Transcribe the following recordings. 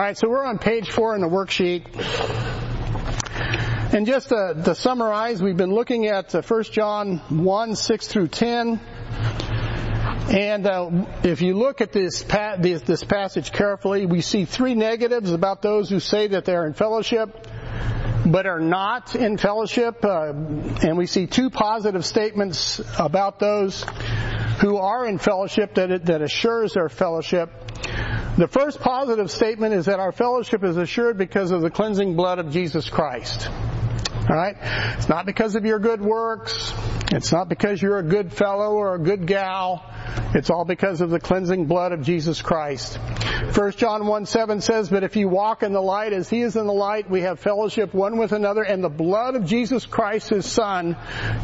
All right, so we're on page four in the worksheet. And just to, to summarize, we've been looking at uh, 1 John 1, 6 through 10. And uh, if you look at this, pa- this, this passage carefully, we see three negatives about those who say that they're in fellowship but are not in fellowship. Uh, and we see two positive statements about those who are in fellowship that, that assures their fellowship. The first positive statement is that our fellowship is assured because of the cleansing blood of Jesus Christ. Alright? It's not because of your good works. It's not because you're a good fellow or a good gal. It's all because of the cleansing blood of Jesus Christ. 1 John 1 7 says, But if you walk in the light as he is in the light, we have fellowship one with another, and the blood of Jesus Christ, his son,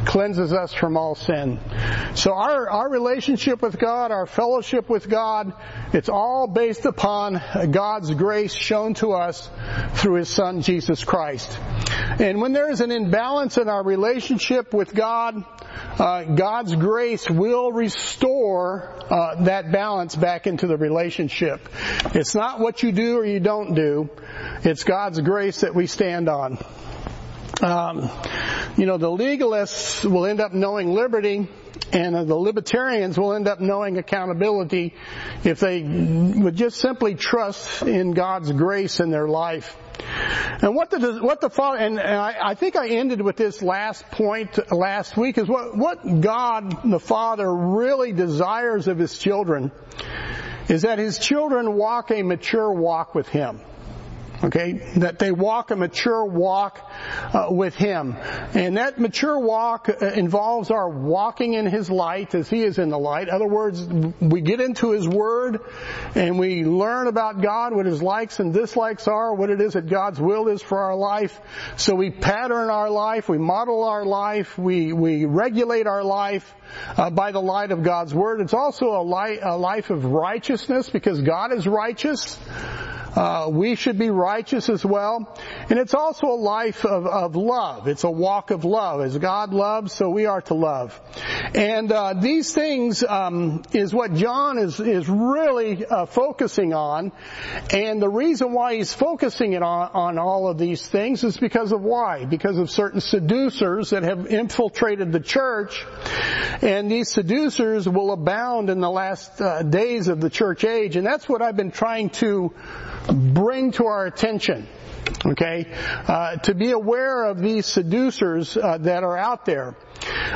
cleanses us from all sin. So our, our relationship with God, our fellowship with God, it's all based upon God's grace shown to us through his son, Jesus Christ. And when there is an imbalance in our relationship with God, uh, God's grace will restore uh, that balance back into the relationship. It's not what you do or you don't do. It's God's grace that we stand on. Um, you know, the legalists will end up knowing liberty and uh, the libertarians will end up knowing accountability if they would just simply trust in God's grace in their life. And what the what the father and I, I, think I ended with this last point last week is what what God the Father really desires of His children is that His children walk a mature walk with Him. Okay, that they walk a mature walk uh, with Him, and that mature walk uh, involves our walking in His light as He is in the light. In other words, we get into His Word, and we learn about God, what His likes and dislikes are, what it is that God's will is for our life. So we pattern our life, we model our life, we we regulate our life uh, by the light of God's Word. It's also a, a life of righteousness because God is righteous. Uh, we should be righteous as well. And it's also a life of, of love. It's a walk of love. As God loves, so we are to love. And uh, these things um, is what John is is really uh, focusing on. And the reason why he's focusing it on, on all of these things is because of why? Because of certain seducers that have infiltrated the church. And these seducers will abound in the last uh, days of the church age. And that's what I've been trying to bring to our attention. Okay, uh, to be aware of these seducers uh, that are out there.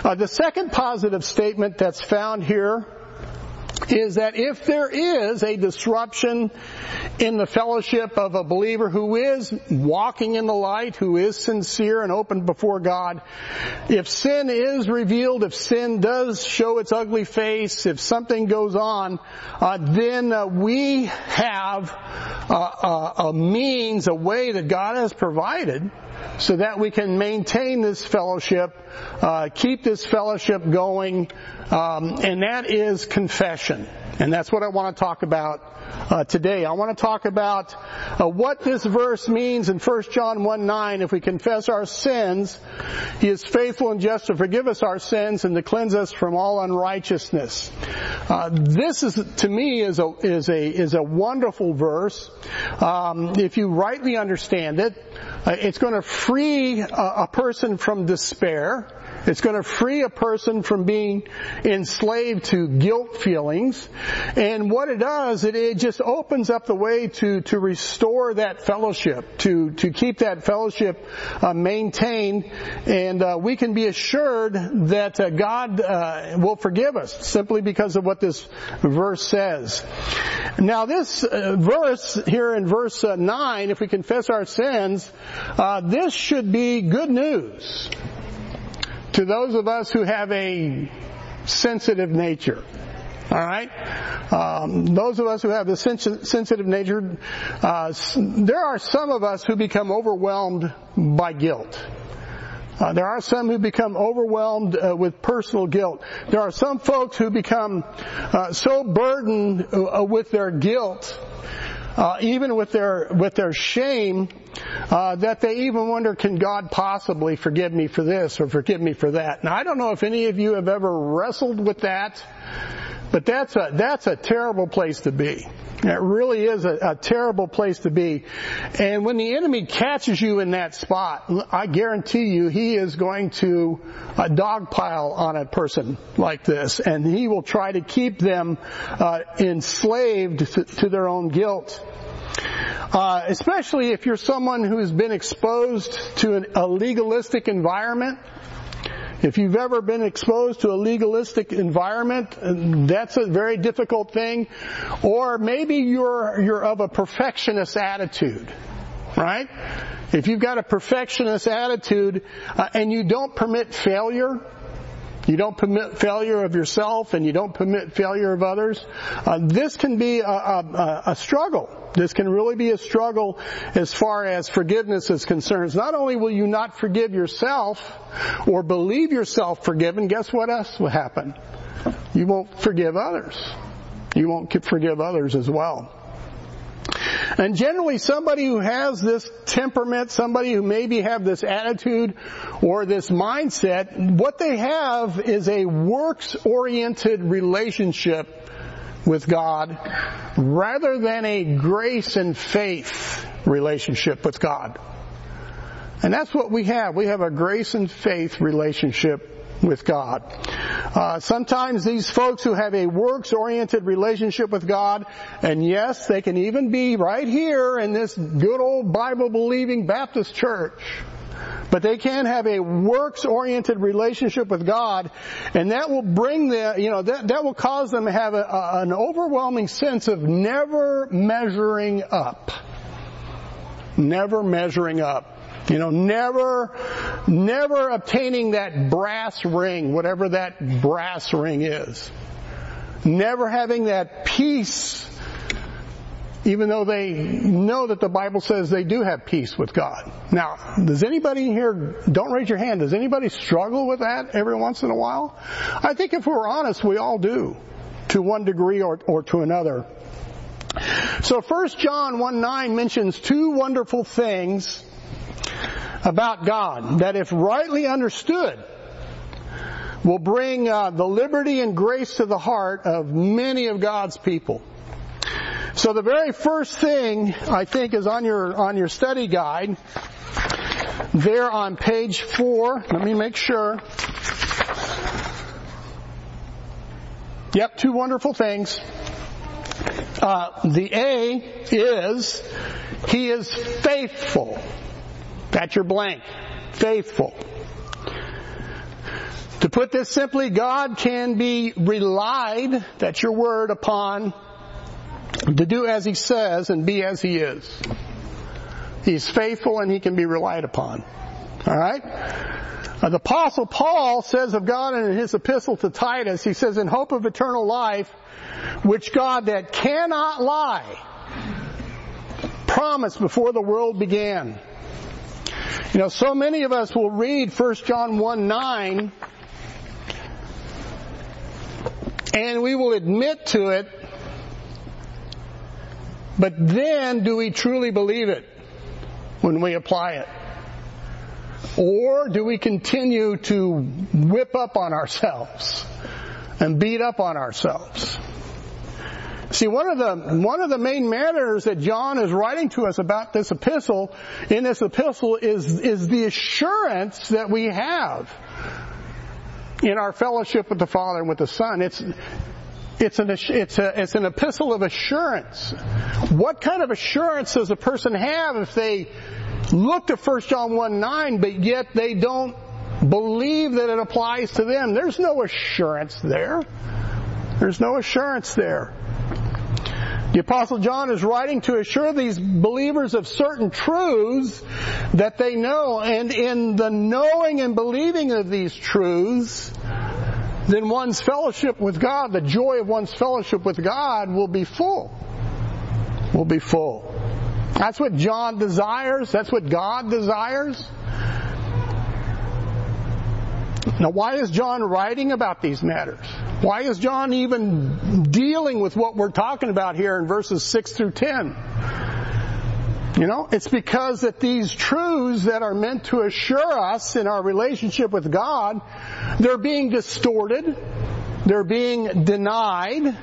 Uh, the second positive statement that's found here is that if there is a disruption in the fellowship of a believer who is walking in the light, who is sincere and open before God, if sin is revealed, if sin does show its ugly face, if something goes on, uh, then uh, we have uh, a means, a way that God has provided so that we can maintain this fellowship, uh, keep this fellowship going, um, and that is confession. And that's what I want to talk about uh, today. I want to talk about uh, what this verse means in 1 John 1 9. If we confess our sins, He is faithful and just to forgive us our sins and to cleanse us from all unrighteousness. Uh, this is, to me, is a is a is a wonderful verse. Um, if you rightly understand it, uh, it's going to free a, a person from despair. It's going to free a person from being enslaved to guilt feelings. And what it does, it, it just opens up the way to, to restore that fellowship, to, to keep that fellowship uh, maintained. And uh, we can be assured that uh, God uh, will forgive us simply because of what this verse says. Now this uh, verse here in verse uh, 9, if we confess our sins, this should be good news to those of us who have a sensitive nature. All right, um, those of us who have a sensitive nature, uh, there are some of us who become overwhelmed by guilt. Uh, there are some who become overwhelmed uh, with personal guilt. There are some folks who become uh, so burdened uh, with their guilt uh, even with their with their shame, uh, that they even wonder, can God possibly forgive me for this or forgive me for that? Now I don't know if any of you have ever wrestled with that. But that's a, that's a terrible place to be. It really is a, a, terrible place to be. And when the enemy catches you in that spot, I guarantee you he is going to uh, dogpile on a person like this. And he will try to keep them uh, enslaved to, to, their own guilt. Uh, especially if you're someone who has been exposed to an, a legalistic environment, if you've ever been exposed to a legalistic environment, that's a very difficult thing. Or maybe you're, you're of a perfectionist attitude, right? If you've got a perfectionist attitude uh, and you don't permit failure, you don't permit failure of yourself and you don't permit failure of others, uh, this can be a, a, a struggle. This can really be a struggle as far as forgiveness is concerned. Not only will you not forgive yourself or believe yourself forgiven, guess what else will happen? You won't forgive others. You won't forgive others as well. And generally somebody who has this temperament, somebody who maybe have this attitude or this mindset, what they have is a works-oriented relationship with God rather than a grace and faith relationship with God. And that's what we have. We have a grace and faith relationship with God. Uh, sometimes these folks who have a works-oriented relationship with God, and yes, they can even be right here in this good old Bible-believing Baptist church, but they can have a works-oriented relationship with God, and that will bring them, you know, that, that will cause them to have a, a, an overwhelming sense of never measuring up. Never measuring up. You know, never, never obtaining that brass ring, whatever that brass ring is. Never having that peace even though they know that the Bible says they do have peace with God. Now, does anybody here, don't raise your hand, does anybody struggle with that every once in a while? I think if we're honest, we all do, to one degree or, or to another. So 1 John 1 9 mentions two wonderful things about God that if rightly understood, will bring uh, the liberty and grace to the heart of many of God's people. So the very first thing I think is on your, on your study guide, there on page four, let me make sure. Yep, two wonderful things. Uh, the A is, He is faithful. That's your blank. Faithful. To put this simply, God can be relied, that's your word, upon to do as he says and be as he is. He's faithful and he can be relied upon. Alright? Uh, the apostle Paul says of God in his epistle to Titus, he says, in hope of eternal life, which God that cannot lie promised before the world began. You know, so many of us will read 1 John 1 9 and we will admit to it but then do we truly believe it when we apply it? Or do we continue to whip up on ourselves and beat up on ourselves? See, one of the, one of the main matters that John is writing to us about this epistle, in this epistle is, is the assurance that we have in our fellowship with the Father and with the Son. It's, it's an, it's, a, it's an epistle of assurance. What kind of assurance does a person have if they look to 1 John 1 9, but yet they don't believe that it applies to them? There's no assurance there. There's no assurance there. The apostle John is writing to assure these believers of certain truths that they know, and in the knowing and believing of these truths, then one's fellowship with God, the joy of one's fellowship with God will be full. Will be full. That's what John desires. That's what God desires. Now why is John writing about these matters? Why is John even dealing with what we're talking about here in verses 6 through 10? You know, it's because that these truths that are meant to assure us in our relationship with God, they're being distorted, they're being denied,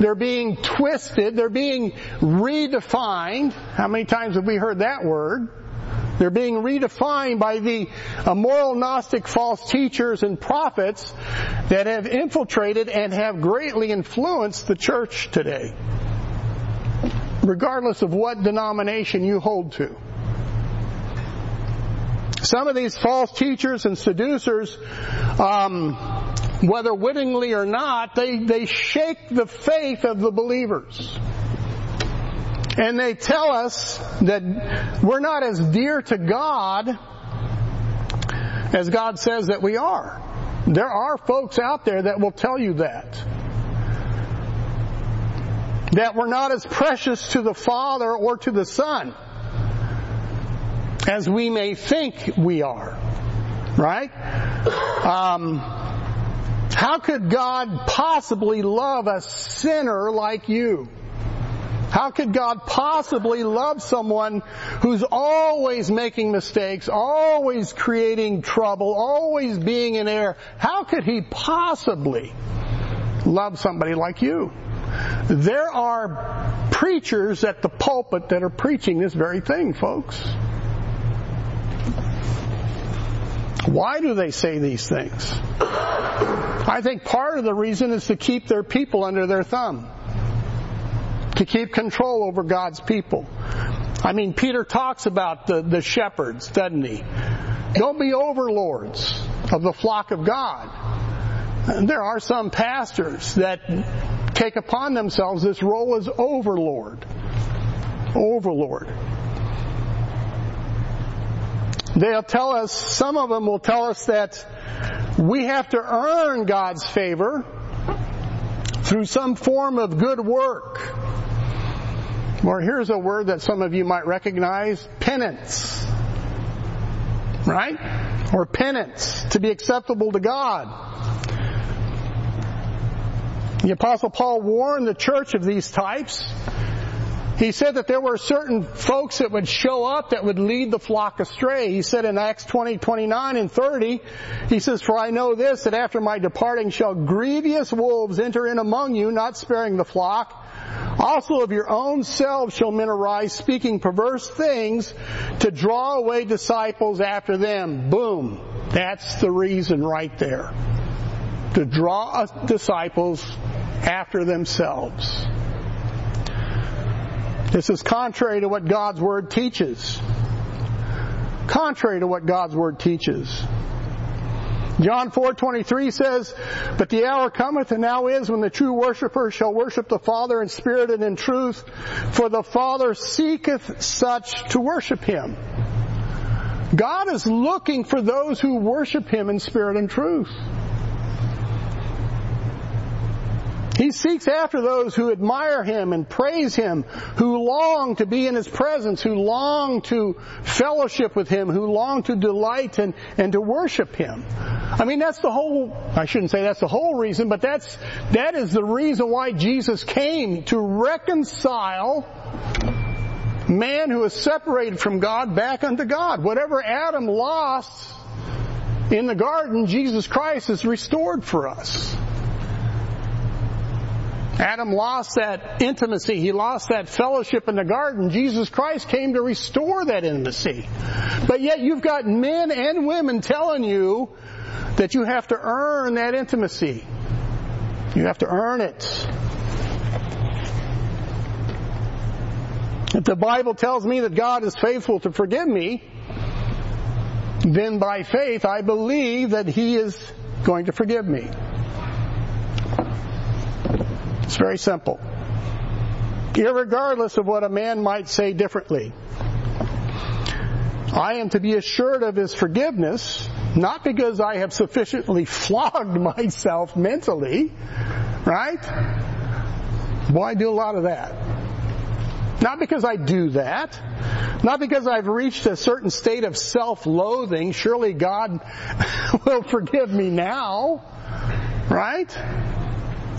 they're being twisted, they're being redefined. How many times have we heard that word? They're being redefined by the immoral Gnostic false teachers and prophets that have infiltrated and have greatly influenced the church today. Regardless of what denomination you hold to. Some of these false teachers and seducers, um, whether wittingly or not, they, they shake the faith of the believers. And they tell us that we're not as dear to God as God says that we are. There are folks out there that will tell you that. That we're not as precious to the Father or to the Son as we may think we are. Right? Um, how could God possibly love a sinner like you? How could God possibly love someone who's always making mistakes, always creating trouble, always being in error? How could He possibly love somebody like you? There are preachers at the pulpit that are preaching this very thing, folks. Why do they say these things? I think part of the reason is to keep their people under their thumb to keep control over God's people. I mean, Peter talks about the, the shepherds, doesn't he? Don't be overlords of the flock of God. There are some pastors that take upon themselves this role as overlord. Overlord. They'll tell us, some of them will tell us that we have to earn God's favor through some form of good work. Or here's a word that some of you might recognize, penance. Right? Or penance, to be acceptable to God. The apostle Paul warned the church of these types. He said that there were certain folks that would show up that would lead the flock astray. He said in Acts 20, 29 and 30, he says, For I know this, that after my departing shall grievous wolves enter in among you, not sparing the flock. Also of your own selves shall men arise speaking perverse things to draw away disciples after them. Boom. That's the reason right there. To draw disciples after themselves. This is contrary to what God's Word teaches. Contrary to what God's Word teaches. John 4:23 says, "But the hour cometh and now is when the true worshipper shall worship the Father in spirit and in truth, for the Father seeketh such to worship him." God is looking for those who worship him in spirit and truth. He seeks after those who admire Him and praise Him, who long to be in His presence, who long to fellowship with Him, who long to delight and, and to worship Him. I mean, that's the whole, I shouldn't say that's the whole reason, but that's, that is the reason why Jesus came to reconcile man who is separated from God back unto God. Whatever Adam lost in the garden, Jesus Christ has restored for us. Adam lost that intimacy. He lost that fellowship in the garden. Jesus Christ came to restore that intimacy. But yet you've got men and women telling you that you have to earn that intimacy. You have to earn it. If the Bible tells me that God is faithful to forgive me, then by faith I believe that He is going to forgive me. It's very simple. Irregardless of what a man might say differently. I am to be assured of his forgiveness, not because I have sufficiently flogged myself mentally, right? Boy, I do a lot of that. Not because I do that. Not because I've reached a certain state of self-loathing. Surely God will forgive me now. Right?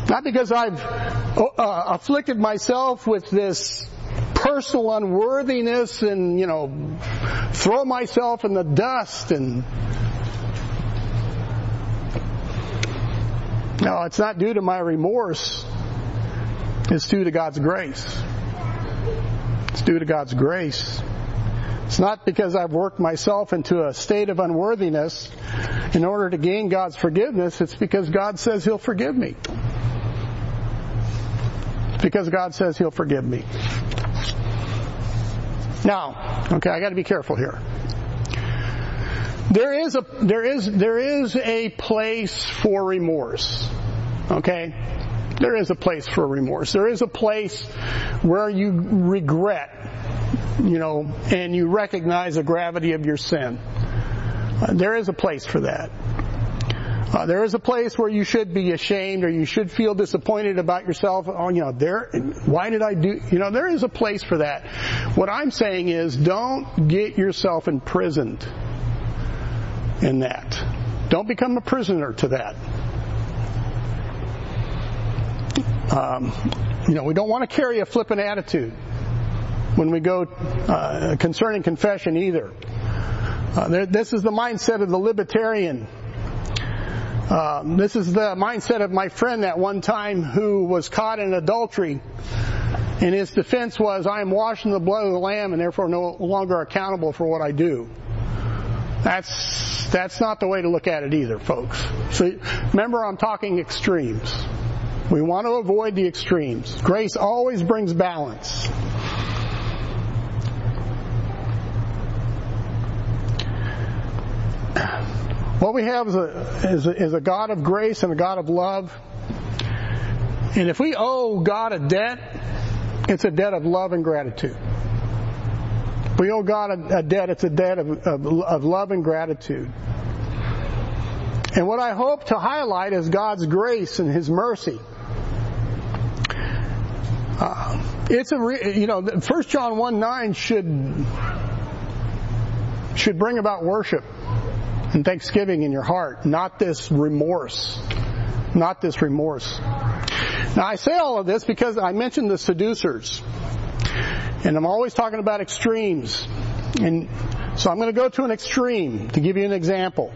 Not because I've uh, afflicted myself with this personal unworthiness and, you know, throw myself in the dust and No, it's not due to my remorse. It's due to God's grace. It's due to God's grace. It's not because I've worked myself into a state of unworthiness in order to gain God's forgiveness. It's because God says He'll forgive me. Because God says He'll forgive me. Now, okay, I gotta be careful here. There is a, there is, there is a place for remorse. Okay? There is a place for remorse. There is a place where you regret, you know, and you recognize the gravity of your sin. Uh, there is a place for that. Uh, there is a place where you should be ashamed or you should feel disappointed about yourself. Oh, you know, there, why did I do, you know, there is a place for that. What I'm saying is don't get yourself imprisoned in that. Don't become a prisoner to that. Um, you know, we don't want to carry a flippant attitude when we go uh, concerning confession either. Uh, there, this is the mindset of the libertarian. Um, this is the mindset of my friend that one time who was caught in adultery. And his defense was, I am washed in the blood of the Lamb and therefore no longer accountable for what I do. That's, that's not the way to look at it either, folks. So remember I'm talking extremes. We want to avoid the extremes. Grace always brings balance. What we have is a, is a, is a God of grace and a God of love. And if we owe God a debt, it's a debt of love and gratitude. If we owe God a, a debt, it's a debt of, of, of love and gratitude. And what I hope to highlight is God's grace and His mercy. Uh, it's a re- you know First John one nine should should bring about worship and thanksgiving in your heart, not this remorse, not this remorse. Now I say all of this because I mentioned the seducers, and I'm always talking about extremes, and so I'm going to go to an extreme to give you an example.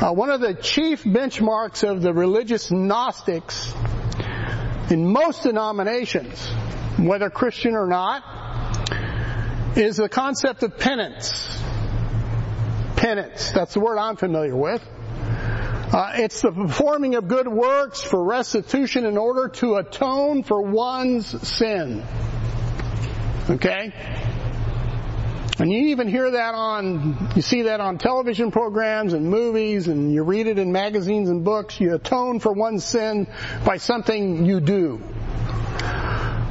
Uh, one of the chief benchmarks of the religious Gnostics in most denominations, whether Christian or not, is the concept of penance. Penance. That's the word I'm familiar with. Uh, it's the performing of good works for restitution in order to atone for one's sin. Okay? And you even hear that on, you see that on television programs and movies and you read it in magazines and books. You atone for one's sin by something you do.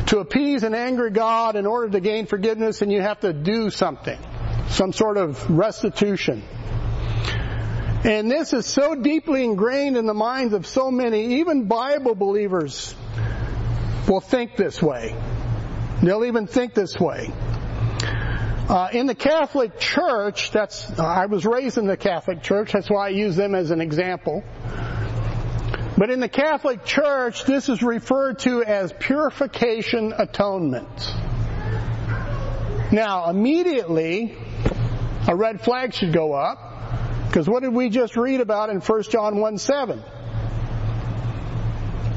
To appease an angry God in order to gain forgiveness and you have to do something. Some sort of restitution. And this is so deeply ingrained in the minds of so many, even Bible believers will think this way. They'll even think this way. Uh, in the Catholic Church, that's I was raised in the Catholic Church. That's why I use them as an example. But in the Catholic Church, this is referred to as purification atonement. Now, immediately, a red flag should go up, because what did we just read about in 1 John 1 7?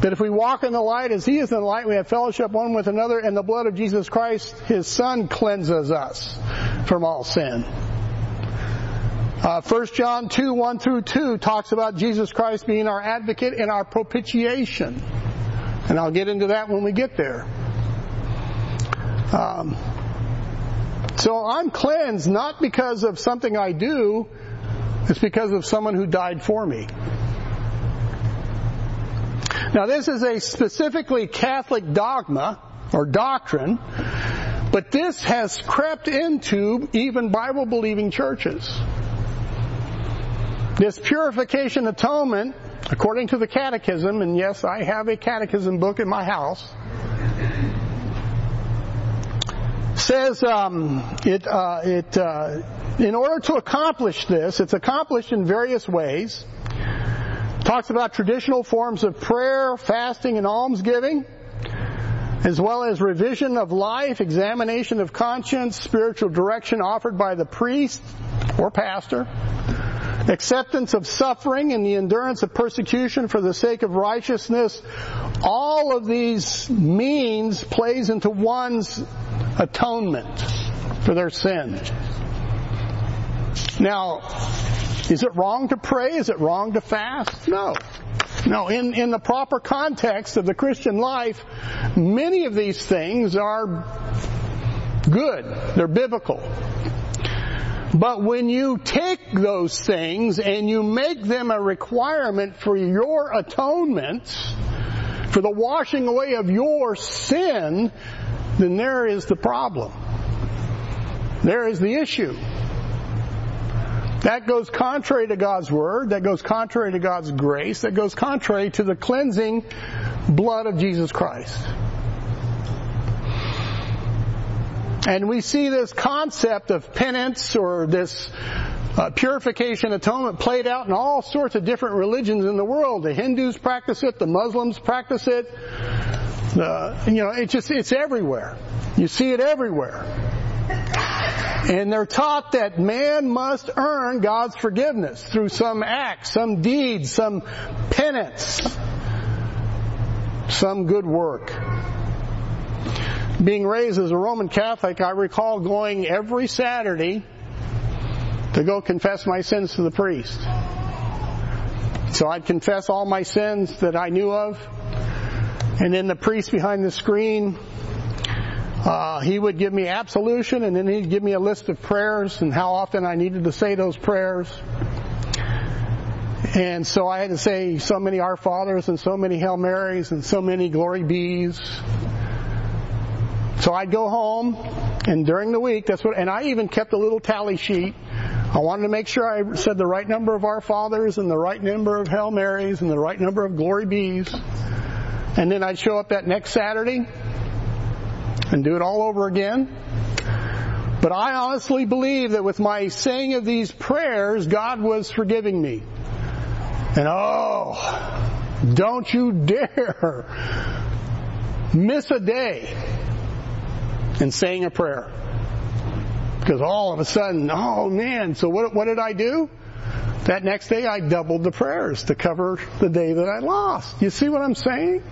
That if we walk in the light as He is in the light, we have fellowship one with another, and the blood of Jesus Christ, His Son, cleanses us from all sin. Uh, 1 John 2, 1 through 2 talks about Jesus Christ being our advocate and our propitiation. And I'll get into that when we get there. Um, so I'm cleansed not because of something I do, it's because of someone who died for me. Now this is a specifically Catholic dogma or doctrine, but this has crept into even Bible believing churches. This purification atonement, according to the catechism, and yes, I have a catechism book in my house, says um, it, uh, it uh, in order to accomplish this, it's accomplished in various ways. Talks about traditional forms of prayer, fasting, and almsgiving, as well as revision of life, examination of conscience, spiritual direction offered by the priest or pastor, acceptance of suffering and the endurance of persecution for the sake of righteousness, all of these means plays into one's atonement for their sin. Now, is it wrong to pray? Is it wrong to fast? No. No, in, in the proper context of the Christian life, many of these things are good. They're biblical. But when you take those things and you make them a requirement for your atonement, for the washing away of your sin, then there is the problem. There is the issue. That goes contrary to God's Word, that goes contrary to God's grace, that goes contrary to the cleansing blood of Jesus Christ. And we see this concept of penance or this uh, purification atonement played out in all sorts of different religions in the world. The Hindus practice it, the Muslims practice it. The, you know, it's just, it's everywhere. You see it everywhere. And they're taught that man must earn God's forgiveness through some act, some deed, some penance, some good work. Being raised as a Roman Catholic, I recall going every Saturday to go confess my sins to the priest. So I'd confess all my sins that I knew of, and then the priest behind the screen uh, he would give me absolution and then he'd give me a list of prayers and how often I needed to say those prayers. And so I had to say so many Our Fathers and so many Hail Marys and so many Glory Be's. So I'd go home and during the week, that's what, and I even kept a little tally sheet. I wanted to make sure I said the right number of Our Fathers and the right number of Hail Marys and the right number of Glory Be's. And then I'd show up that next Saturday and do it all over again. But I honestly believe that with my saying of these prayers, God was forgiving me. And oh, don't you dare miss a day in saying a prayer. Because all of a sudden, oh man, so what, what did I do? That next day I doubled the prayers to cover the day that I lost. You see what I'm saying?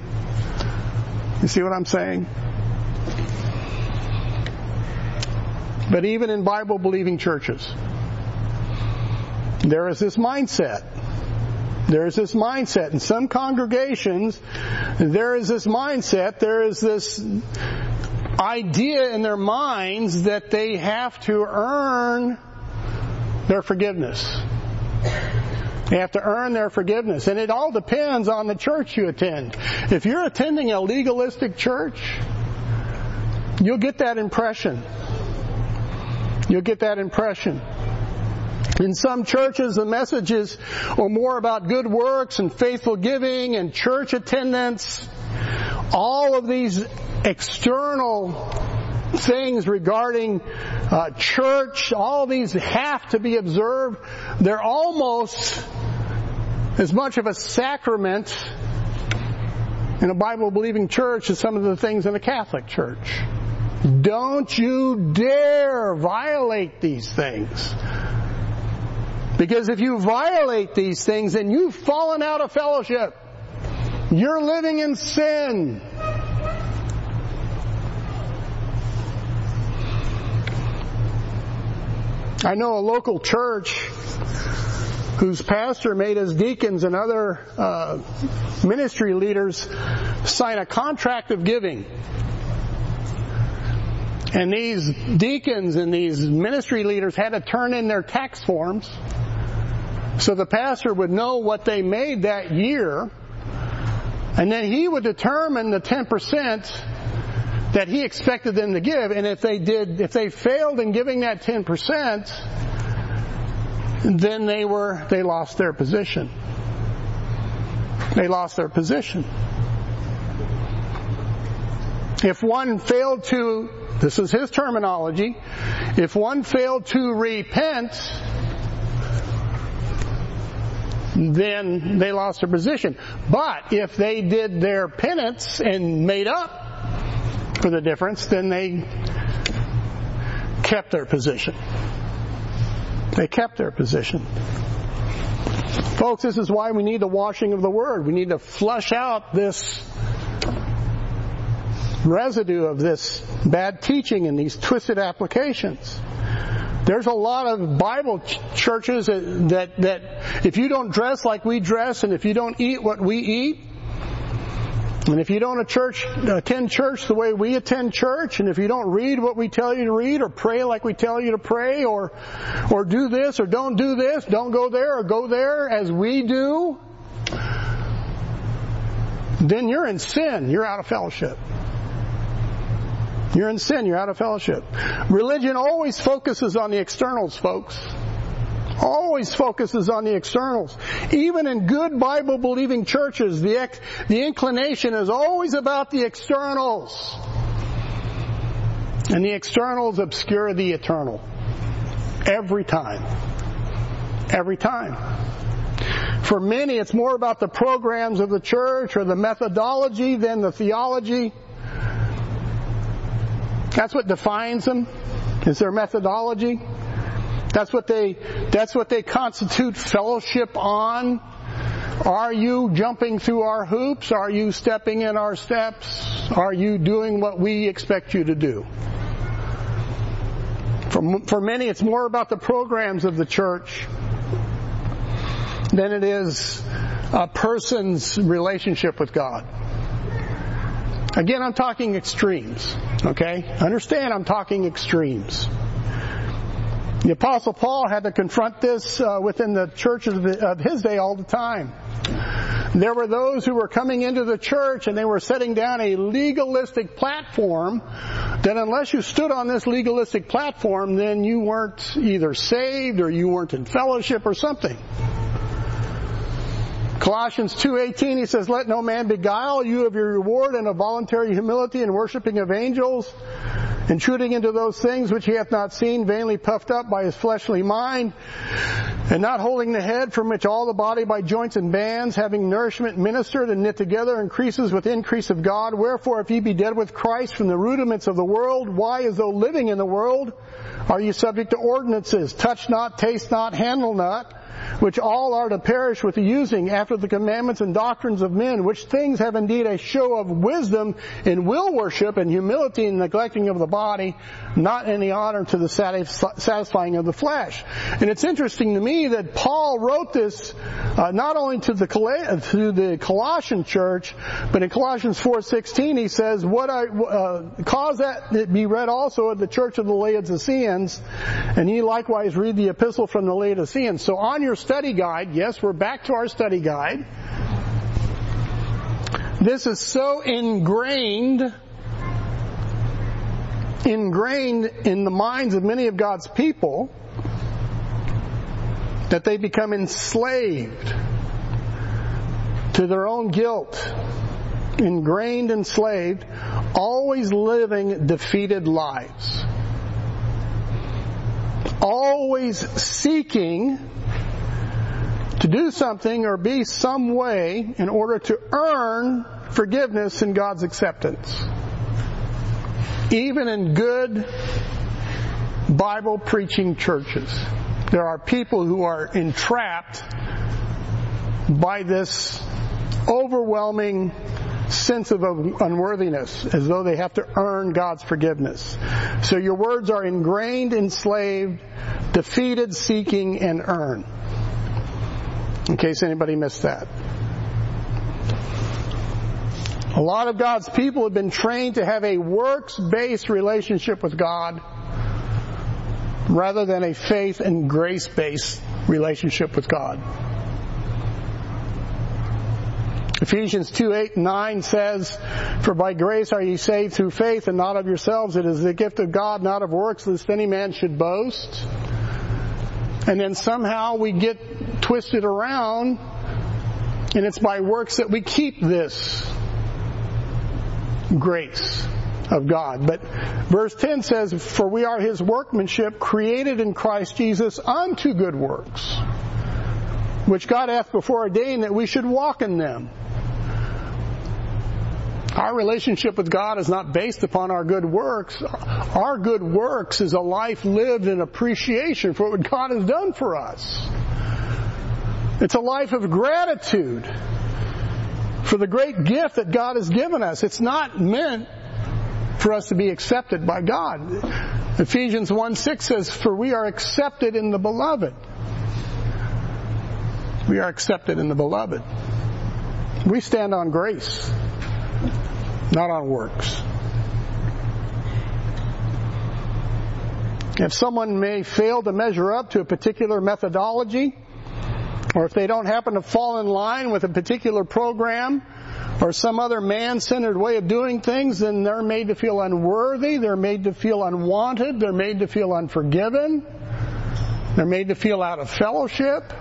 You see what I'm saying? But even in Bible believing churches, there is this mindset. There is this mindset. In some congregations, there is this mindset, there is this idea in their minds that they have to earn their forgiveness. They have to earn their forgiveness. And it all depends on the church you attend. If you're attending a legalistic church, you'll get that impression. You'll get that impression. In some churches, the messages are more about good works and faithful giving and church attendance. All of these external things regarding uh, church, all these have to be observed. They're almost as much of a sacrament in a Bible believing church as some of the things in a Catholic church. Don't you dare violate these things. Because if you violate these things, then you've fallen out of fellowship. You're living in sin. I know a local church whose pastor made his deacons and other uh, ministry leaders sign a contract of giving and these deacons and these ministry leaders had to turn in their tax forms so the pastor would know what they made that year. And then he would determine the 10% that he expected them to give. And if they did, if they failed in giving that 10%, then they were, they lost their position. They lost their position. If one failed to this is his terminology. If one failed to repent, then they lost their position. But if they did their penance and made up for the difference, then they kept their position. They kept their position. Folks, this is why we need the washing of the Word. We need to flush out this residue of this bad teaching and these twisted applications. There's a lot of Bible ch- churches that, that, that if you don't dress like we dress and if you don't eat what we eat, and if you don't church, attend church the way we attend church, and if you don't read what we tell you to read, or pray like we tell you to pray, or, or do this, or don't do this, don't go there, or go there as we do, then you're in sin. You're out of fellowship. You're in sin. You're out of fellowship. Religion always focuses on the externals, folks. Always focuses on the externals. Even in good Bible believing churches, the, ex- the inclination is always about the externals. And the externals obscure the eternal. Every time. Every time. For many, it's more about the programs of the church or the methodology than the theology. That's what defines them, is their methodology. That's what they, that's what they constitute fellowship on. Are you jumping through our hoops? Are you stepping in our steps? Are you doing what we expect you to do? For, for many, it's more about the programs of the church than it is a person's relationship with God. Again, I'm talking extremes, okay? Understand I'm talking extremes. The apostle Paul had to confront this uh, within the churches of, of his day all the time. There were those who were coming into the church and they were setting down a legalistic platform that unless you stood on this legalistic platform, then you weren't either saved or you weren't in fellowship or something. Colossians 2:18 he says let no man beguile you of your reward and of voluntary humility and worshiping of angels intruding into those things which he hath not seen vainly puffed up by his fleshly mind and not holding the head from which all the body by joints and bands having nourishment ministered and knit together increases with increase of God. Wherefore if ye be dead with Christ from the rudiments of the world why as though living in the world are you subject to ordinances? Touch not taste not handle not which all are to perish with the using after the commandments and doctrines of men, which things have indeed a show of wisdom in will worship and humility and neglecting of the body, not any honor to the satisfying of the flesh. And it's interesting to me that Paul wrote this uh, not only to the to the Colossian church, but in Colossians 4:16 he says, "What I uh, cause that it be read also at the church of the Laodiceans, and ye likewise read the epistle from the Laodiceans." So on your study guide, yes, we're back to our study guide. This is so ingrained ingrained in the minds of many of God's people that they become enslaved to their own guilt, ingrained, enslaved, always living defeated lives. Always seeking to do something or be some way in order to earn forgiveness and God's acceptance even in good Bible preaching churches, there are people who are entrapped by this overwhelming sense of unworthiness as though they have to earn God's forgiveness. So your words are ingrained, enslaved, defeated, seeking, and earn. In case anybody missed that. A lot of God's people have been trained to have a works-based relationship with God rather than a faith and grace-based relationship with God. Ephesians 2, 8, 9 says, For by grace are ye saved through faith and not of yourselves. It is the gift of God, not of works, lest any man should boast. And then somehow we get twisted around and it's by works that we keep this grace of God. But verse 10 says, For we are his workmanship created in Christ Jesus unto good works, which God hath before ordained that we should walk in them. Our relationship with God is not based upon our good works. Our good works is a life lived in appreciation for what God has done for us. It's a life of gratitude for the great gift that God has given us. It's not meant for us to be accepted by God. Ephesians 1 6 says, For we are accepted in the beloved. We are accepted in the beloved. We stand on grace, not on works. If someone may fail to measure up to a particular methodology, or if they don't happen to fall in line with a particular program, or some other man-centered way of doing things, then they're made to feel unworthy, they're made to feel unwanted, they're made to feel unforgiven, they're made to feel out of fellowship.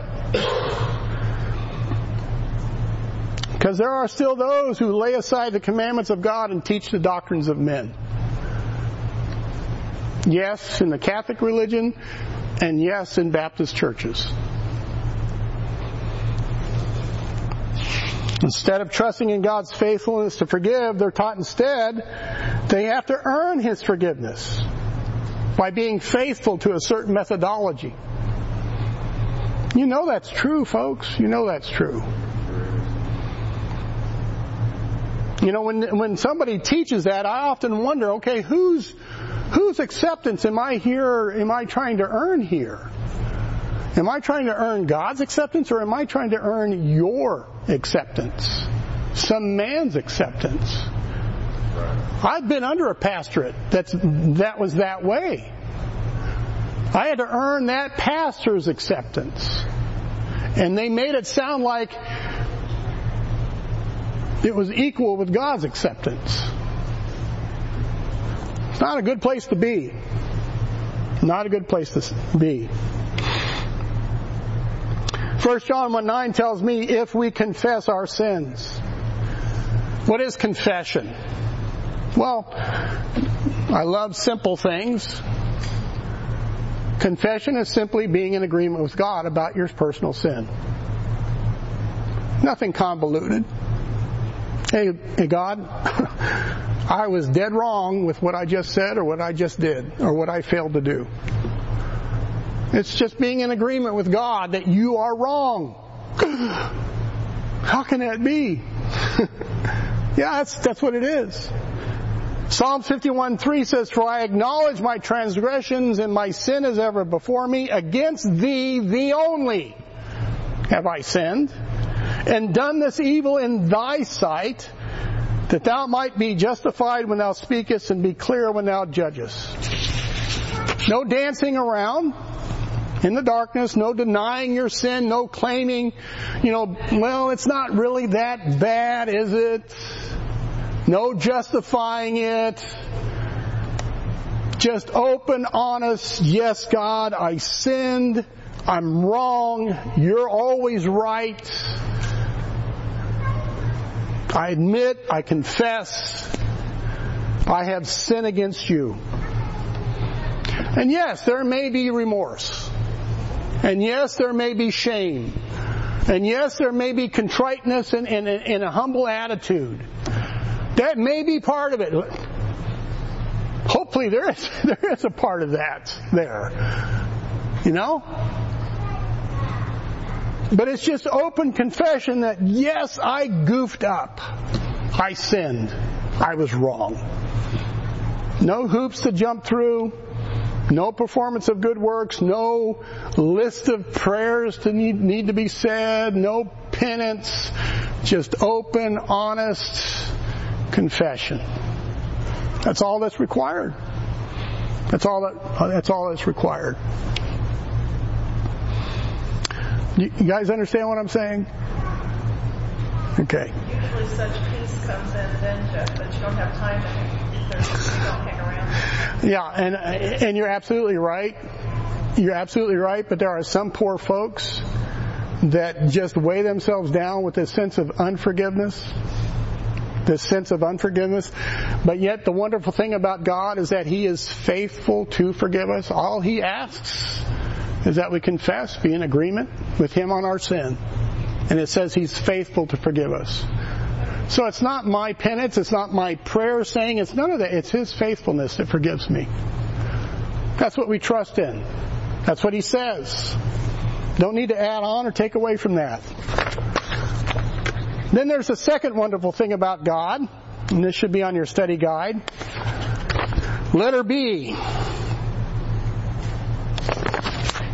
Because there are still those who lay aside the commandments of God and teach the doctrines of men. Yes, in the Catholic religion, and yes, in Baptist churches. Instead of trusting in God's faithfulness to forgive, they're taught instead they have to earn His forgiveness by being faithful to a certain methodology. You know that's true, folks. You know that's true. You know, when, when somebody teaches that, I often wonder, okay, whose, whose acceptance am I here, am I trying to earn here? Am I trying to earn God's acceptance or am I trying to earn your acceptance? Some man's acceptance. I've been under a pastorate that's, that was that way. I had to earn that pastor's acceptance. And they made it sound like it was equal with God's acceptance. It's not a good place to be. Not a good place to be. 1 John 1 9 tells me if we confess our sins. What is confession? Well, I love simple things. Confession is simply being in agreement with God about your personal sin. Nothing convoluted. Hey, hey God, I was dead wrong with what I just said or what I just did or what I failed to do. It's just being in agreement with God that you are wrong. How can that be? yeah, that's, that's what it is. Psalm 51:3 says, For I acknowledge my transgressions and my sin is ever before me. Against thee, thee only, have I sinned and done this evil in thy sight, that thou might be justified when thou speakest and be clear when thou judgest. No dancing around in the darkness, no denying your sin, no claiming, you know, well, it's not really that bad, is it? No justifying it. Just open, honest, yes, God, I sinned. I'm wrong. You're always right. I admit, I confess, I have sinned against you. And yes, there may be remorse. And yes, there may be shame. And yes, there may be contriteness and, and, and a humble attitude. That may be part of it. Hopefully there is, there is a part of that there. You know? But it's just open confession that yes, I goofed up. I sinned. I was wrong. No hoops to jump through. No performance of good works. No list of prayers to need, need to be said. No penance. Just open, honest confession. That's all that's required. That's all that, that's all that's required. You, you guys understand what I'm saying? Okay. Usually such peace comes in then, Jeff, but you don't have time to hang around. Yeah, and and you're absolutely right. You're absolutely right, but there are some poor folks that just weigh themselves down with this sense of unforgiveness, this sense of unforgiveness. But yet the wonderful thing about God is that He is faithful to forgive us. All He asks is that we confess, be in agreement with Him on our sin. And it says He's faithful to forgive us. So it's not my penance, it's not my prayer saying, it's none of that. It's His faithfulness that forgives me. That's what we trust in. That's what He says. Don't need to add on or take away from that. Then there's a second wonderful thing about God, and this should be on your study guide. Letter B.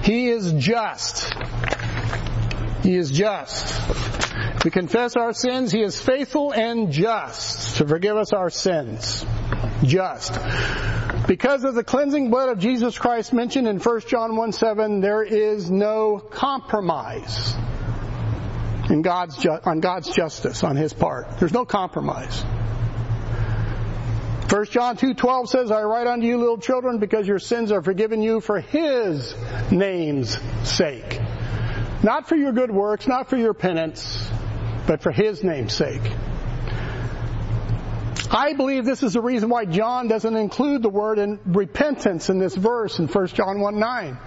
He is just. He is just. We confess our sins. He is faithful and just to forgive us our sins. Just. Because of the cleansing blood of Jesus Christ mentioned in 1 John 1 7, there is no compromise in God's ju- on God's justice on His part. There's no compromise. 1 John 2:12 says, "I write unto you little children because your sins are forgiven you for his name's sake." Not for your good works, not for your penance, but for his name's sake. I believe this is the reason why John doesn't include the word in repentance in this verse in 1 John 1 9.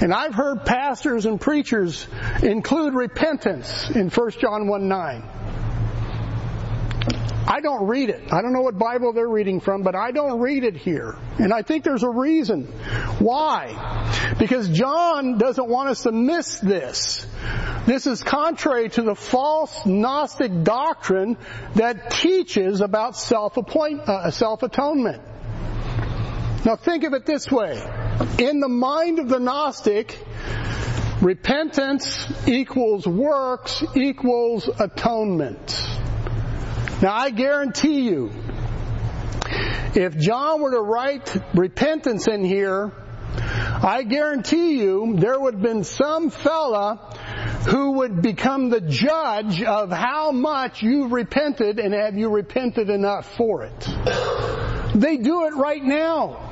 And I've heard pastors and preachers include repentance in 1 John 1 9. I don't read it. I don't know what Bible they're reading from, but I don't read it here. And I think there's a reason. Why? Because John doesn't want us to miss this. This is contrary to the false Gnostic doctrine that teaches about self-appoint, uh, self-atonement. Now think of it this way. In the mind of the Gnostic, repentance equals works equals atonement. Now I guarantee you, if John were to write repentance in here, I guarantee you there would have been some fella who would become the judge of how much you've repented and have you repented enough for it. They do it right now.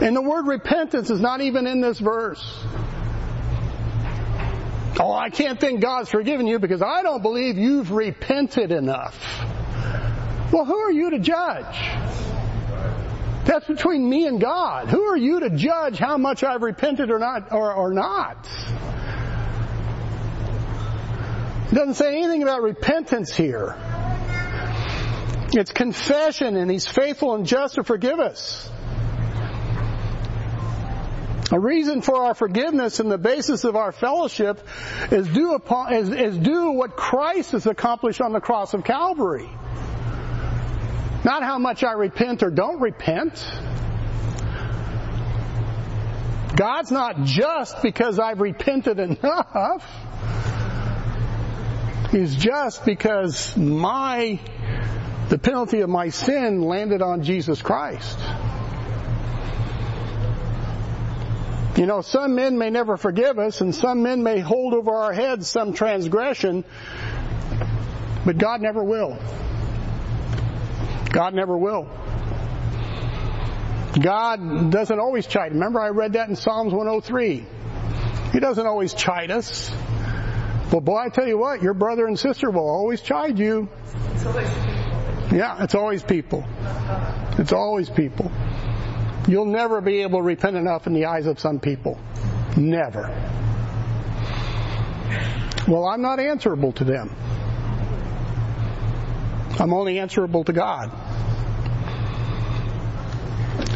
And the word repentance is not even in this verse. Oh, I can't think God's forgiven you because I don't believe you've repented enough. Well, who are you to judge? That's between me and God. Who are you to judge how much I've repented or not, or, or not? It doesn't say anything about repentance here. It's confession and He's faithful and just to forgive us. A reason for our forgiveness and the basis of our fellowship is due upon, is, is due what Christ has accomplished on the cross of Calvary. Not how much I repent or don't repent. God's not just because I've repented enough. He's just because my, the penalty of my sin landed on Jesus Christ. You know, some men may never forgive us, and some men may hold over our heads some transgression, but God never will. God never will. God doesn't always chide. Remember, I read that in Psalms 103. He doesn't always chide us. Well, boy, I tell you what, your brother and sister will always chide you. It's always people. Yeah, it's always people. It's always people. You'll never be able to repent enough in the eyes of some people. Never. Well, I'm not answerable to them. I'm only answerable to God.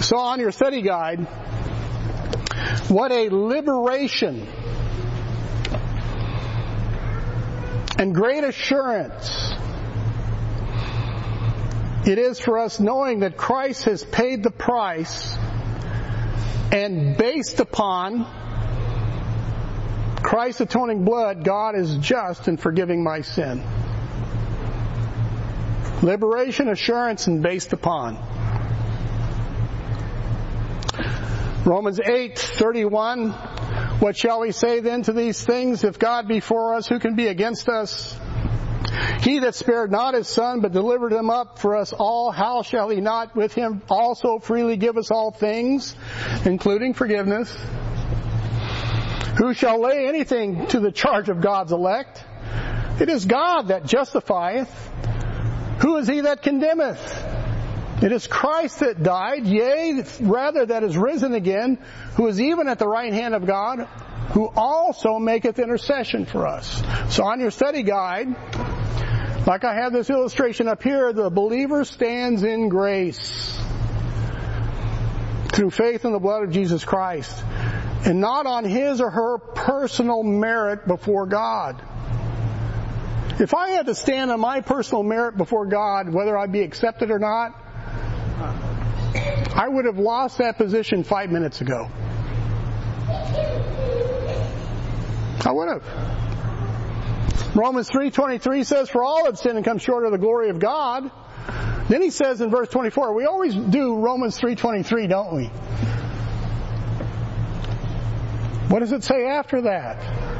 So on your study guide, what a liberation and great assurance it is for us knowing that Christ has paid the price and based upon Christ's atoning blood, God is just in forgiving my sin. Liberation, assurance, and based upon. Romans 8, 31. What shall we say then to these things? If God be for us, who can be against us? He that spared not his son, but delivered him up for us all, how shall he not with him also freely give us all things, including forgiveness? Who shall lay anything to the charge of God's elect? It is God that justifieth. Who is he that condemneth? It is Christ that died, yea, rather that is risen again, who is even at the right hand of God, who also maketh intercession for us. So on your study guide, like I have this illustration up here, the believer stands in grace through faith in the blood of Jesus Christ. and not on his or her personal merit before God. If I had to stand on my personal merit before God, whether I'd be accepted or not, I would have lost that position five minutes ago. I would have. Romans 3.23 says, For all have sinned and come short of the glory of God. Then he says in verse 24, we always do Romans 3.23, don't we? What does it say after that?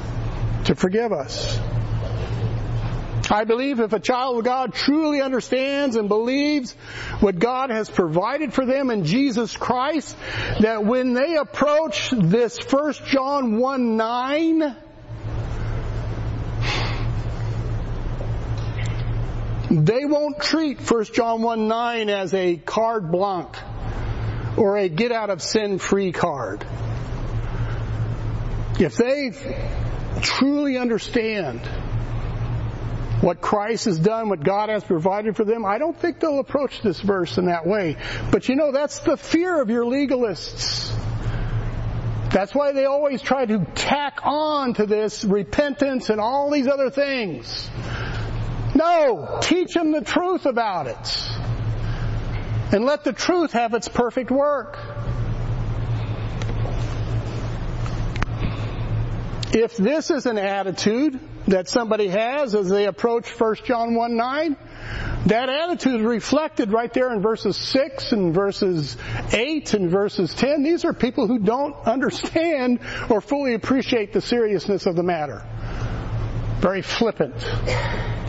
to forgive us. I believe if a child of God truly understands and believes what God has provided for them in Jesus Christ, that when they approach this 1 John 1 9, they won't treat 1 John 1 9 as a carte blanche or a get out of sin free card. If they truly understand what Christ has done, what God has provided for them, I don't think they'll approach this verse in that way. But you know, that's the fear of your legalists. That's why they always try to tack on to this repentance and all these other things. No, teach them the truth about it. And let the truth have its perfect work. If this is an attitude that somebody has as they approach 1 John 1 9, that attitude is reflected right there in verses 6 and verses 8 and verses 10. These are people who don't understand or fully appreciate the seriousness of the matter. Very flippant.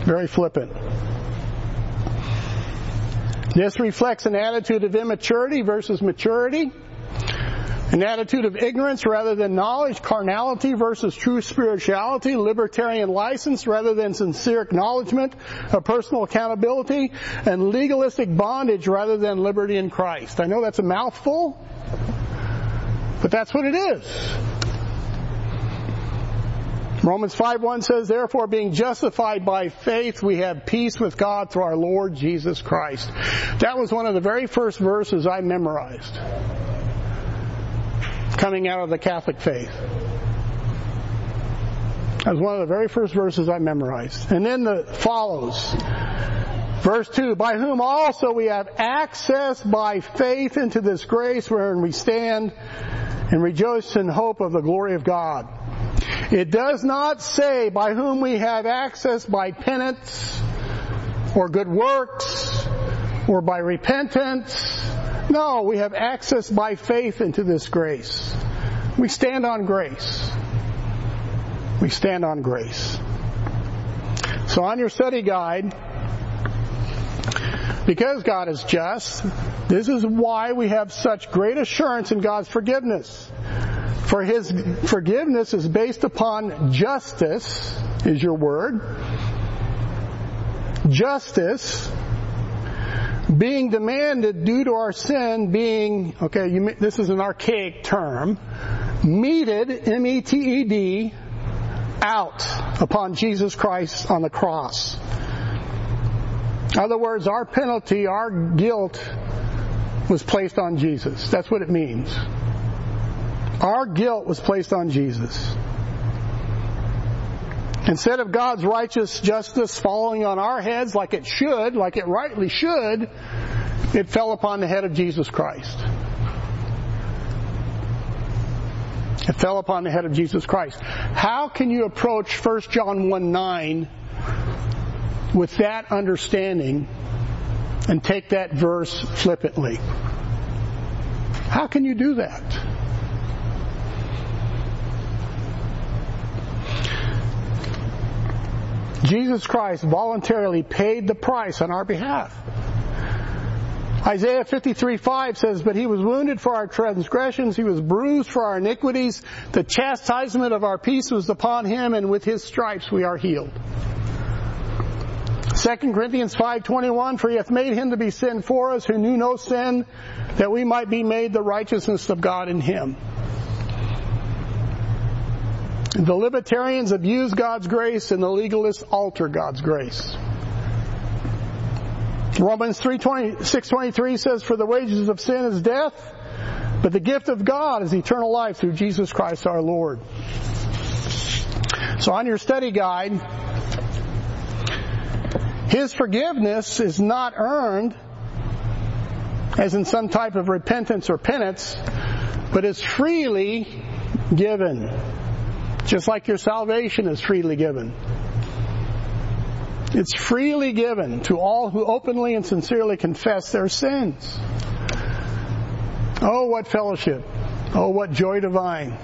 Very flippant. This reflects an attitude of immaturity versus maturity. An attitude of ignorance rather than knowledge, carnality versus true spirituality, libertarian license rather than sincere acknowledgement of personal accountability, and legalistic bondage rather than liberty in Christ. I know that's a mouthful, but that's what it is. Romans 5.1 says, Therefore, being justified by faith, we have peace with God through our Lord Jesus Christ. That was one of the very first verses I memorized coming out of the Catholic faith. That was one of the very first verses I memorized. And then the follows. Verse 2, by whom also we have access by faith into this grace wherein we stand and rejoice in hope of the glory of God. It does not say by whom we have access by penance or good works or by repentance. No, we have access by faith into this grace. We stand on grace. We stand on grace. So on your study guide, because God is just, this is why we have such great assurance in God's forgiveness. For His forgiveness is based upon justice, is your word. Justice being demanded due to our sin being, okay, you, this is an archaic term, meted, M-E-T-E-D, out upon Jesus Christ on the cross. In other words, our penalty, our guilt was placed on Jesus. That's what it means. Our guilt was placed on Jesus. Instead of God's righteous justice falling on our heads like it should, like it rightly should, it fell upon the head of Jesus Christ. It fell upon the head of Jesus Christ. How can you approach 1 John 1 9 with that understanding and take that verse flippantly? How can you do that? Jesus Christ voluntarily paid the price on our behalf. Isaiah 53 5 says, But he was wounded for our transgressions, he was bruised for our iniquities, the chastisement of our peace was upon him, and with his stripes we are healed. 2 Corinthians 5:21 for he hath made him to be sin for us who knew no sin that we might be made the righteousness of God in him. The libertarians abuse God's grace and the legalists alter God's grace. Romans 3:623 says for the wages of sin is death but the gift of God is eternal life through Jesus Christ our Lord. So on your study guide his forgiveness is not earned as in some type of repentance or penance, but is freely given. Just like your salvation is freely given. It's freely given to all who openly and sincerely confess their sins. Oh, what fellowship. Oh, what joy divine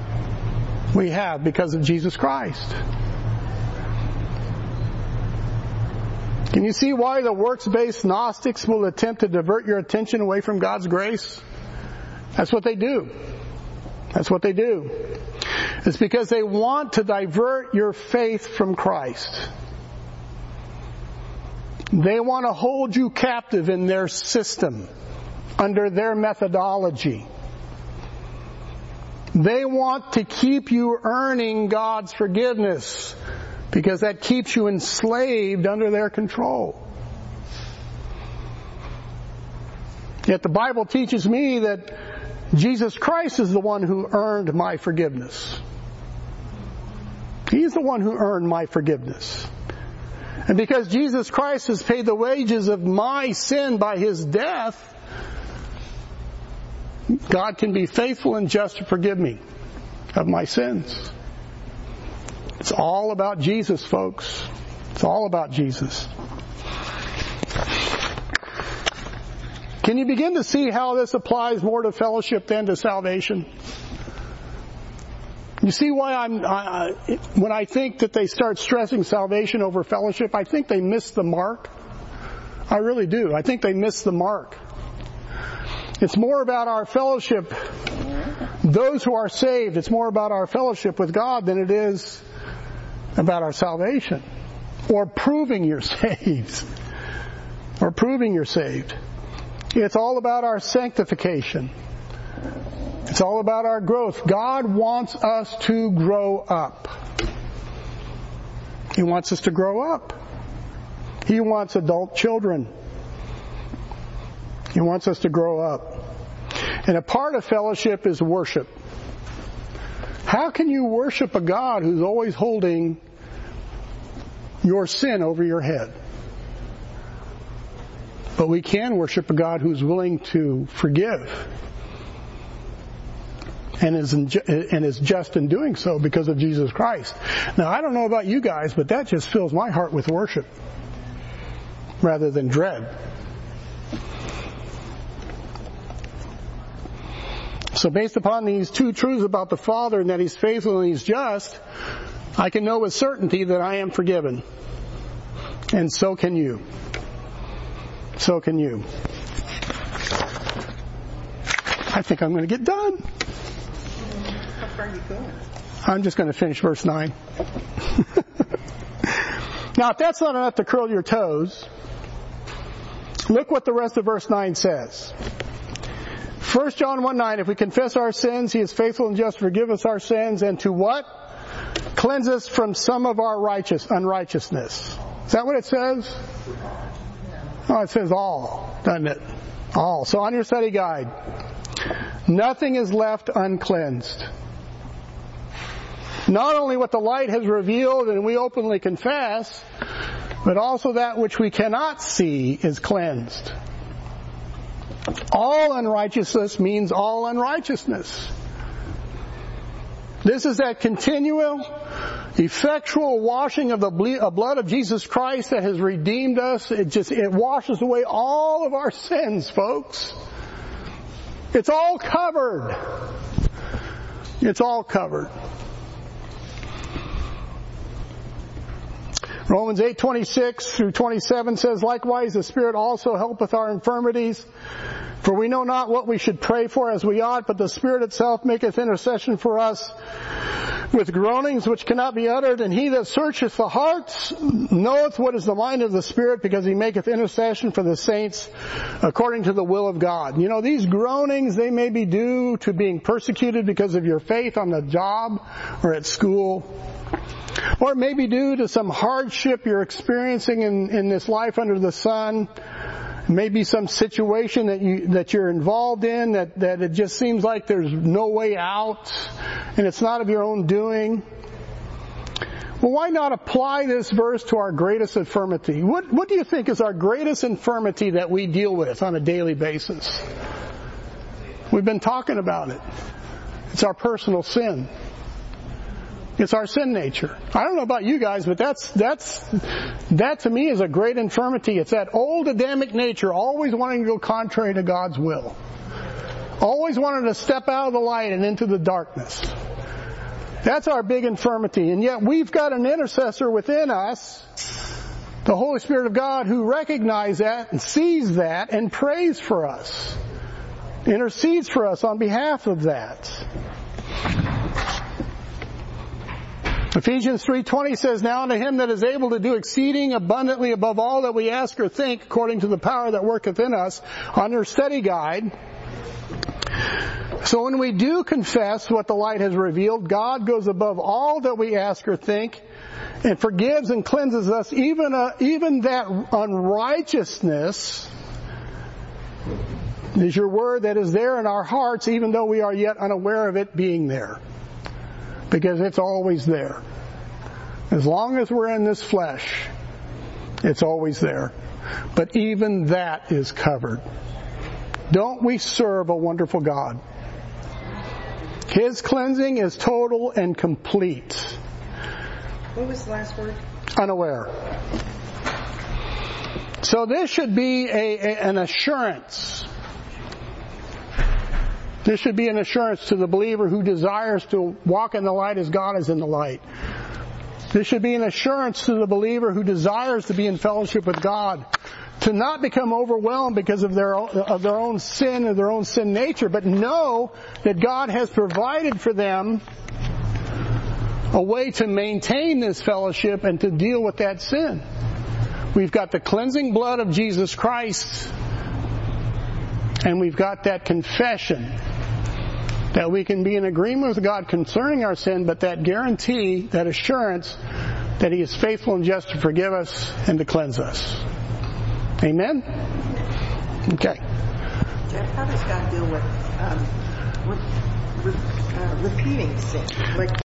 we have because of Jesus Christ. Can you see why the works-based Gnostics will attempt to divert your attention away from God's grace? That's what they do. That's what they do. It's because they want to divert your faith from Christ. They want to hold you captive in their system, under their methodology. They want to keep you earning God's forgiveness because that keeps you enslaved under their control. Yet the Bible teaches me that Jesus Christ is the one who earned my forgiveness. He's the one who earned my forgiveness. And because Jesus Christ has paid the wages of my sin by His death, God can be faithful and just to forgive me of my sins. It's all about Jesus, folks. It's all about Jesus. Can you begin to see how this applies more to fellowship than to salvation? You see why I'm, when I think that they start stressing salvation over fellowship, I think they miss the mark. I really do. I think they miss the mark. It's more about our fellowship, those who are saved, it's more about our fellowship with God than it is about our salvation or proving you're saved or proving you're saved. It's all about our sanctification. It's all about our growth. God wants us to grow up. He wants us to grow up. He wants adult children. He wants us to grow up. And a part of fellowship is worship. How can you worship a God who's always holding your sin over your head? But we can worship a God who's willing to forgive and is, and is just in doing so because of Jesus Christ. Now, I don't know about you guys, but that just fills my heart with worship rather than dread. So based upon these two truths about the Father and that He's faithful and He's just, I can know with certainty that I am forgiven. And so can you. So can you. I think I'm going to get done. How far are you going? I'm just going to finish verse 9. now, if that's not enough to curl your toes, look what the rest of verse 9 says. 1 John 1 9, if we confess our sins, He is faithful and just to forgive us our sins and to what? Cleanse us from some of our righteous unrighteousness. Is that what it says? Oh, it says all, doesn't it? All. So on your study guide, nothing is left uncleansed. Not only what the light has revealed and we openly confess, but also that which we cannot see is cleansed. All unrighteousness means all unrighteousness. This is that continual, effectual washing of the uh, blood of Jesus Christ that has redeemed us. It just, it washes away all of our sins, folks. It's all covered. It's all covered. Romans 8:26 through 27 says, "Likewise the Spirit also helpeth our infirmities, for we know not what we should pray for as we ought, but the Spirit itself maketh intercession for us with groanings which cannot be uttered, and he that searcheth the hearts knoweth what is the mind of the Spirit, because he maketh intercession for the saints according to the will of God." You know, these groanings, they may be due to being persecuted because of your faith on the job or at school. Or it may be due to some hardship you're experiencing in, in this life under the sun. Maybe some situation that you that you're involved in that, that it just seems like there's no way out and it's not of your own doing. Well, why not apply this verse to our greatest infirmity? What what do you think is our greatest infirmity that we deal with on a daily basis? We've been talking about it. It's our personal sin. It's our sin nature. I don't know about you guys, but that's, that's, that to me is a great infirmity. It's that old Adamic nature, always wanting to go contrary to God's will. Always wanting to step out of the light and into the darkness. That's our big infirmity. And yet we've got an intercessor within us, the Holy Spirit of God, who recognizes that and sees that and prays for us. Intercedes for us on behalf of that. Ephesians 3:20 says, "Now unto him that is able to do exceeding abundantly above all that we ask or think, according to the power that worketh in us." On your study guide. So when we do confess what the light has revealed, God goes above all that we ask or think, and forgives and cleanses us, even uh, even that unrighteousness is your word that is there in our hearts, even though we are yet unaware of it being there because it's always there. As long as we're in this flesh, it's always there. But even that is covered. Don't we serve a wonderful God? His cleansing is total and complete. What was the last word? Unaware. So this should be a, a, an assurance this should be an assurance to the believer who desires to walk in the light as God is in the light. This should be an assurance to the believer who desires to be in fellowship with God to not become overwhelmed because of their own, of their own sin or their own sin nature, but know that God has provided for them a way to maintain this fellowship and to deal with that sin. We've got the cleansing blood of Jesus Christ and we've got that confession that we can be in agreement with God concerning our sin, but that guarantee, that assurance that He is faithful and just to forgive us and to cleanse us. Amen? Okay. Jeff, how does God deal with, um, with, uh, repeating sin? Like